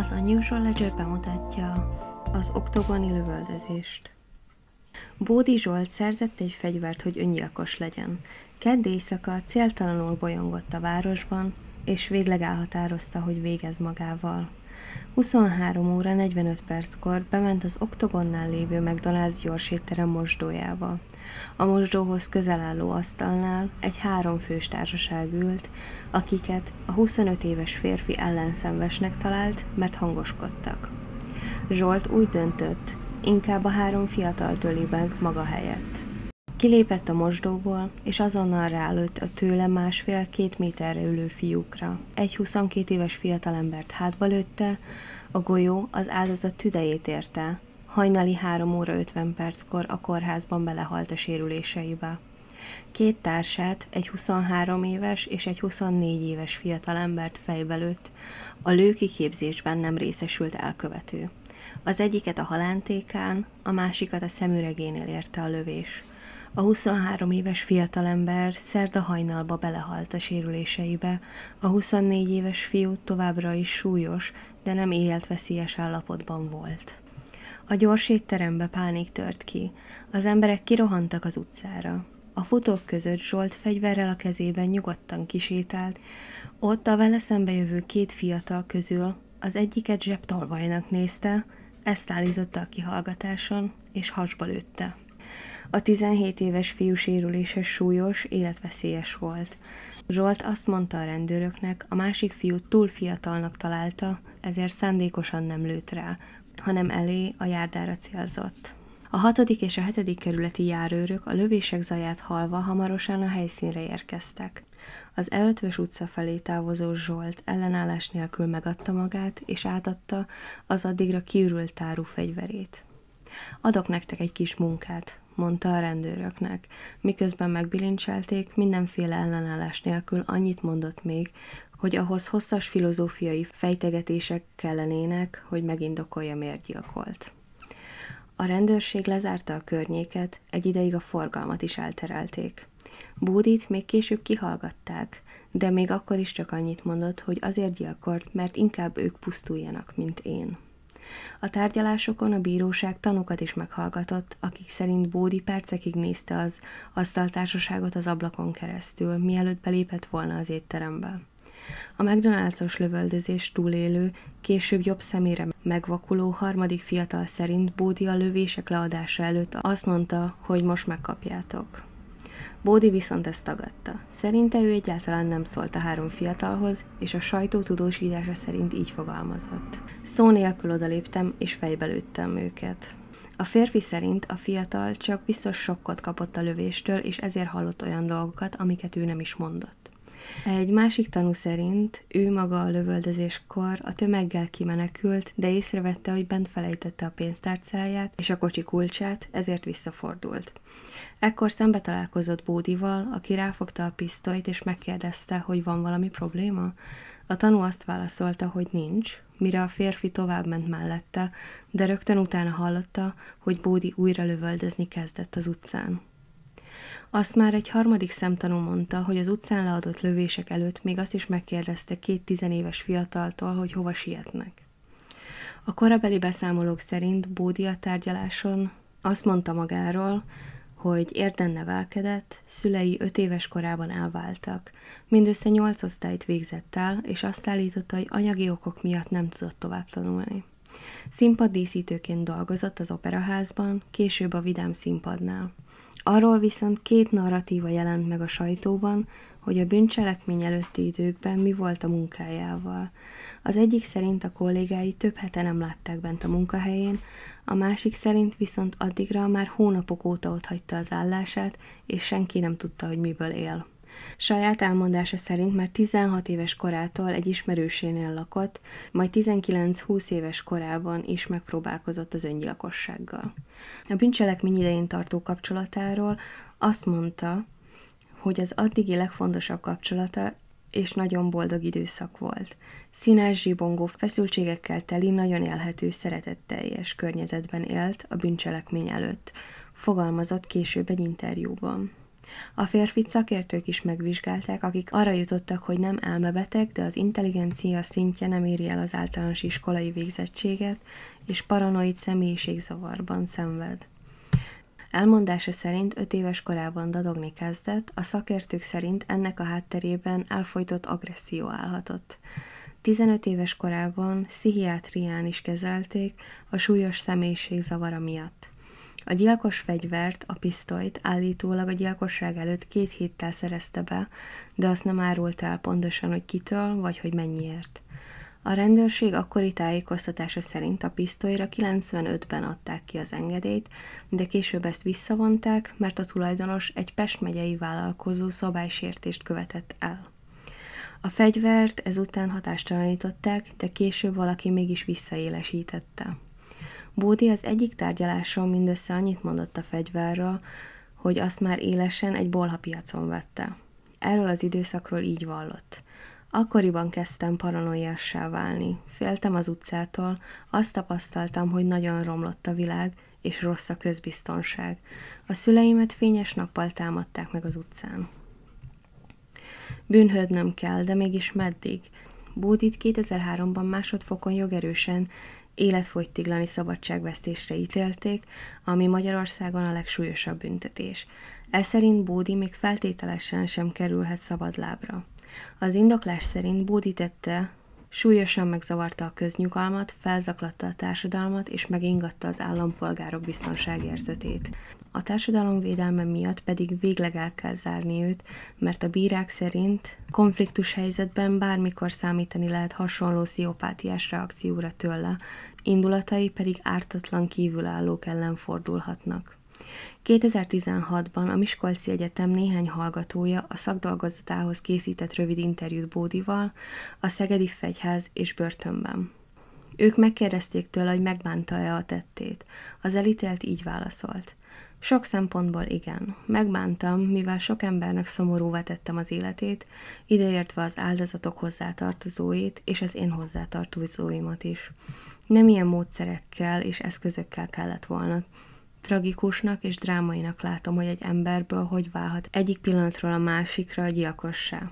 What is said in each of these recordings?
Az Unusual Ledger bemutatja az oktogoni lövöldözést. Bódi Zsolt szerzett egy fegyvert, hogy öngyilkos legyen. Kedd éjszaka céltalanul bolyongott a városban, és végleg elhatározta, hogy végez magával. 23 óra 45 perckor bement az oktogonnál lévő McDonald's gyorsétterem mosdójába. A mosdóhoz közel álló asztalnál egy háromfős társaság ült, akiket a 25 éves férfi ellenszenvesnek talált, mert hangoskodtak. Zsolt úgy döntött, inkább a három fiatal töli meg maga helyett. Kilépett a mosdóból, és azonnal rálőtt a tőle másfél-két méterre ülő fiúkra. Egy 22 éves fiatalembert hátba lőtte, a golyó az áldozat tüdejét érte, hajnali 3 óra 50 perckor a kórházban belehalt a sérüléseibe. Két társát, egy 23 éves és egy 24 éves fiatalembert fejbe lőtt, a lőkiképzésben nem részesült elkövető. Az egyiket a halántékán, a másikat a szemüregénél érte a lövés. A 23 éves fiatalember szerda hajnalba belehalt a sérüléseibe, a 24 éves fiú továbbra is súlyos, de nem életveszélyes állapotban volt. A gyors étterembe pánik tört ki. Az emberek kirohantak az utcára. A futók között Zsolt fegyverrel a kezében nyugodtan kisétált, ott a vele szembe jövő két fiatal közül az egyiket zsebtolvajnak nézte, ezt állította a kihallgatáson, és hasba lőtte. A 17 éves fiú sérülése súlyos, életveszélyes volt. Zsolt azt mondta a rendőröknek, a másik fiú túl fiatalnak találta, ezért szándékosan nem lőtt rá, hanem elé a járdára célzott. A hatodik és a hetedik kerületi járőrök a lövések zaját halva hamarosan a helyszínre érkeztek. Az E5-ös utca felé távozó Zsolt ellenállás nélkül megadta magát, és átadta az addigra kiürült táru fegyverét. Adok nektek egy kis munkát, mondta a rendőröknek. Miközben megbilincselték, mindenféle ellenállás nélkül annyit mondott még, hogy ahhoz hosszas filozófiai fejtegetések kellenének, hogy megindokolja miért gyilkolt. A rendőrség lezárta a környéket, egy ideig a forgalmat is elterelték. Búdit még később kihallgatták, de még akkor is csak annyit mondott, hogy azért gyilkolt, mert inkább ők pusztuljanak, mint én. A tárgyalásokon a bíróság tanúkat is meghallgatott, akik szerint Bódi percekig nézte az asztaltársaságot az ablakon keresztül, mielőtt belépett volna az étterembe. A McDonald's-os lövöldözés túlélő, később jobb szemére megvakuló harmadik fiatal szerint Bódi a lövések leadása előtt azt mondta, hogy most megkapjátok. Bódi viszont ezt tagadta. Szerinte ő egyáltalán nem szólt a három fiatalhoz, és a sajtó tudósítása szerint így fogalmazott. Szó nélkül odaléptem, és fejbe lőttem őket. A férfi szerint a fiatal csak biztos sokkot kapott a lövéstől, és ezért hallott olyan dolgokat, amiket ő nem is mondott. Egy másik tanú szerint ő maga a lövöldözéskor a tömeggel kimenekült, de észrevette, hogy bent felejtette a pénztárcáját és a kocsi kulcsát, ezért visszafordult. Ekkor szembe találkozott Bódival, aki ráfogta a pisztolyt, és megkérdezte, hogy van valami probléma. A tanú azt válaszolta, hogy nincs, mire a férfi tovább ment mellette, de rögtön utána hallotta, hogy Bódi újra lövöldözni kezdett az utcán. Azt már egy harmadik szemtanú mondta, hogy az utcán leadott lövések előtt még azt is megkérdezte két tizenéves fiataltól, hogy hova sietnek. A korabeli beszámolók szerint Bódi tárgyaláson azt mondta magáról, hogy érden nevelkedett, szülei öt éves korában elváltak. Mindössze nyolc osztályt végzett el, és azt állította, hogy anyagi okok miatt nem tudott tovább tanulni. Színpaddíszítőként dolgozott az operaházban, később a Vidám színpadnál. Arról viszont két narratíva jelent meg a sajtóban, hogy a bűncselekmény előtti időkben mi volt a munkájával. Az egyik szerint a kollégái több hete nem látták bent a munkahelyén, a másik szerint viszont addigra már hónapok óta ott hagyta az állását, és senki nem tudta, hogy miből él. Saját elmondása szerint már 16 éves korától egy ismerősénél lakott, majd 19-20 éves korában is megpróbálkozott az öngyilkossággal. A bűncselekmény idején tartó kapcsolatáról azt mondta, hogy az addigi legfontosabb kapcsolata és nagyon boldog időszak volt. Színes, zsibongó, feszültségekkel teli, nagyon élhető, szeretetteljes környezetben élt a bűncselekmény előtt, fogalmazott később egy interjúban. A férfit szakértők is megvizsgálták, akik arra jutottak, hogy nem elmebeteg, de az intelligencia szintje nem éri el az általános iskolai végzettséget, és paranoid személyiségzavarban szenved. Elmondása szerint öt éves korában dadogni kezdett, a szakértők szerint ennek a hátterében elfolytott agresszió állhatott. 15 éves korában pszichiátrián is kezelték a súlyos személyiségzavara miatt. A gyilkos fegyvert, a pisztolyt állítólag a gyilkosság előtt két héttel szerezte be, de azt nem árult el pontosan, hogy kitől vagy hogy mennyiért. A rendőrség akkori tájékoztatása szerint a pisztolyra 95-ben adták ki az engedélyt, de később ezt visszavonták, mert a tulajdonos egy Pest megyei vállalkozó szabálysértést követett el. A fegyvert ezután hatástalanították, de később valaki mégis visszaélesítette. Bódi az egyik tárgyaláson mindössze annyit mondott a fegyverről, hogy azt már élesen egy bolhapiacon vette. Erről az időszakról így vallott. Akkoriban kezdtem paranoiassá válni. Féltem az utcától, azt tapasztaltam, hogy nagyon romlott a világ, és rossz a közbiztonság. A szüleimet fényes nappal támadták meg az utcán. Bűnhődnöm kell, de mégis meddig? Bódit 2003-ban másodfokon jogerősen életfogytiglani szabadságvesztésre ítélték, ami Magyarországon a legsúlyosabb büntetés. Ez szerint Bódi még feltételesen sem kerülhet szabadlábra. Az indoklás szerint Bódi tette súlyosan megzavarta a köznyugalmat, felzaklatta a társadalmat és megingatta az állampolgárok biztonságérzetét. A társadalom védelme miatt pedig végleg el kell zárni őt, mert a bírák szerint konfliktus helyzetben bármikor számítani lehet hasonló sziopátiás reakcióra tőle, indulatai pedig ártatlan kívülállók ellen fordulhatnak. 2016-ban a Miskolci Egyetem néhány hallgatója a szakdolgozatához készített rövid interjút Bódival a Szegedi Fegyház és börtönben. Ők megkérdezték tőle, hogy megbánta-e a tettét. Az elítélt így válaszolt. Sok szempontból igen. Megbántam, mivel sok embernek szomorúvá tettem az életét, ideértve az áldozatok hozzátartozóit és az én hozzátartozóimat is. Nem ilyen módszerekkel és eszközökkel kellett volna. Tragikusnak és drámainak látom, hogy egy emberből hogy válhat egyik pillanatról a másikra a gyilkossá.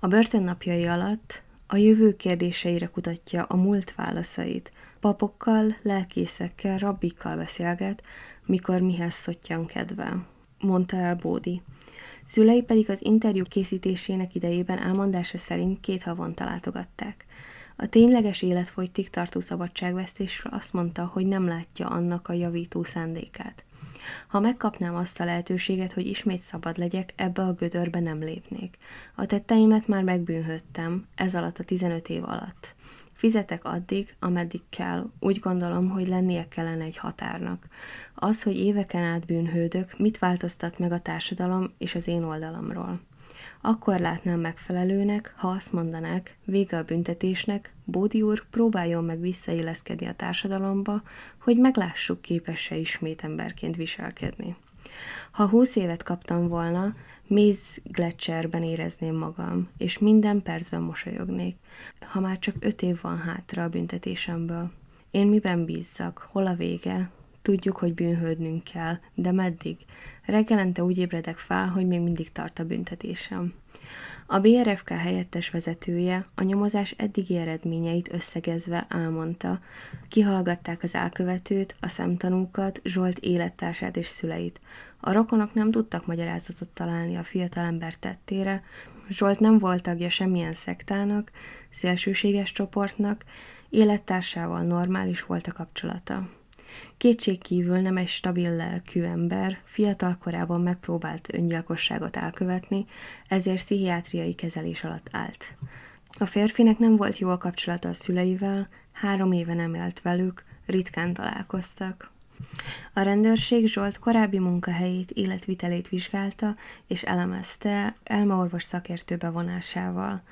A börtönnapjai alatt a jövő kérdéseire kutatja a múlt válaszait. Papokkal, lelkészekkel, rabbikkal beszélget, mikor mihez szottyan kedve, mondta el Bódi. Szülei pedig az interjú készítésének idejében elmondása szerint két havonta látogatták. A tényleges életfogytig tartó szabadságvesztésről azt mondta, hogy nem látja annak a javító szándékát. Ha megkapnám azt a lehetőséget, hogy ismét szabad legyek, ebbe a gödörbe nem lépnék. A tetteimet már megbűnhödtem, ez alatt a 15 év alatt. Fizetek addig, ameddig kell, úgy gondolom, hogy lennie kellene egy határnak. Az, hogy éveken át bűnhődök, mit változtat meg a társadalom és az én oldalamról. Akkor látnám megfelelőnek, ha azt mondanák, vége a büntetésnek, Bódi úr próbáljon meg visszailleszkedni a társadalomba, hogy meglássuk képes-e ismét emberként viselkedni. Ha húsz évet kaptam volna, méz Gletscherben érezném magam, és minden percben mosolyognék, ha már csak öt év van hátra a büntetésemből. Én miben bízzak, hol a vége, Tudjuk, hogy bűnhődnünk kell, de meddig? Reggelente úgy ébredek fel, hogy még mindig tart a büntetésem. A BRFK helyettes vezetője a nyomozás eddigi eredményeit összegezve elmondta, kihallgatták az elkövetőt, a szemtanúkat, Zsolt élettársát és szüleit. A rokonok nem tudtak magyarázatot találni a fiatalember tettére, Zsolt nem volt tagja semmilyen szektának, szélsőséges csoportnak, élettársával normális volt a kapcsolata. Kétségkívül nem egy stabil lelkű ember, fiatal korában megpróbált öngyilkosságot elkövetni, ezért pszichiátriai kezelés alatt állt. A férfinek nem volt jó a kapcsolata a szüleivel, három éve nem élt velük, ritkán találkoztak. A rendőrség Zsolt korábbi munkahelyét, életvitelét vizsgálta és elemezte elmaorvos szakértő bevonásával.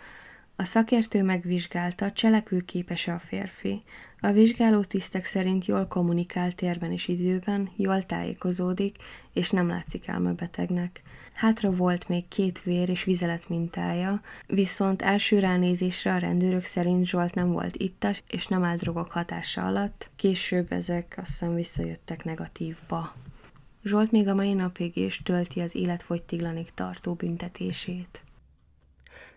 A szakértő megvizsgálta, cselekvőképes-e a férfi. A vizsgáló tisztek szerint jól kommunikál térben és időben, jól tájékozódik, és nem látszik elmebetegnek. Hátra volt még két vér és vizelet mintája, viszont első ránézésre a rendőrök szerint Zsolt nem volt ittas, és nem állt drogok hatása alatt, később ezek azt visszajöttek negatívba. Zsolt még a mai napig is tölti az életfogytiglanig tartó büntetését.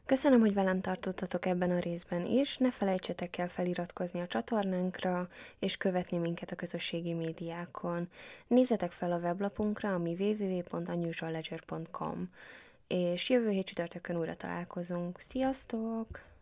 Köszönöm, hogy velem tartottatok ebben a részben is. Ne felejtsetek el feliratkozni a csatornánkra, és követni minket a közösségi médiákon. Nézzetek fel a weblapunkra, ami www.unusualledger.com és jövő hét csütörtökön újra találkozunk. Sziasztok!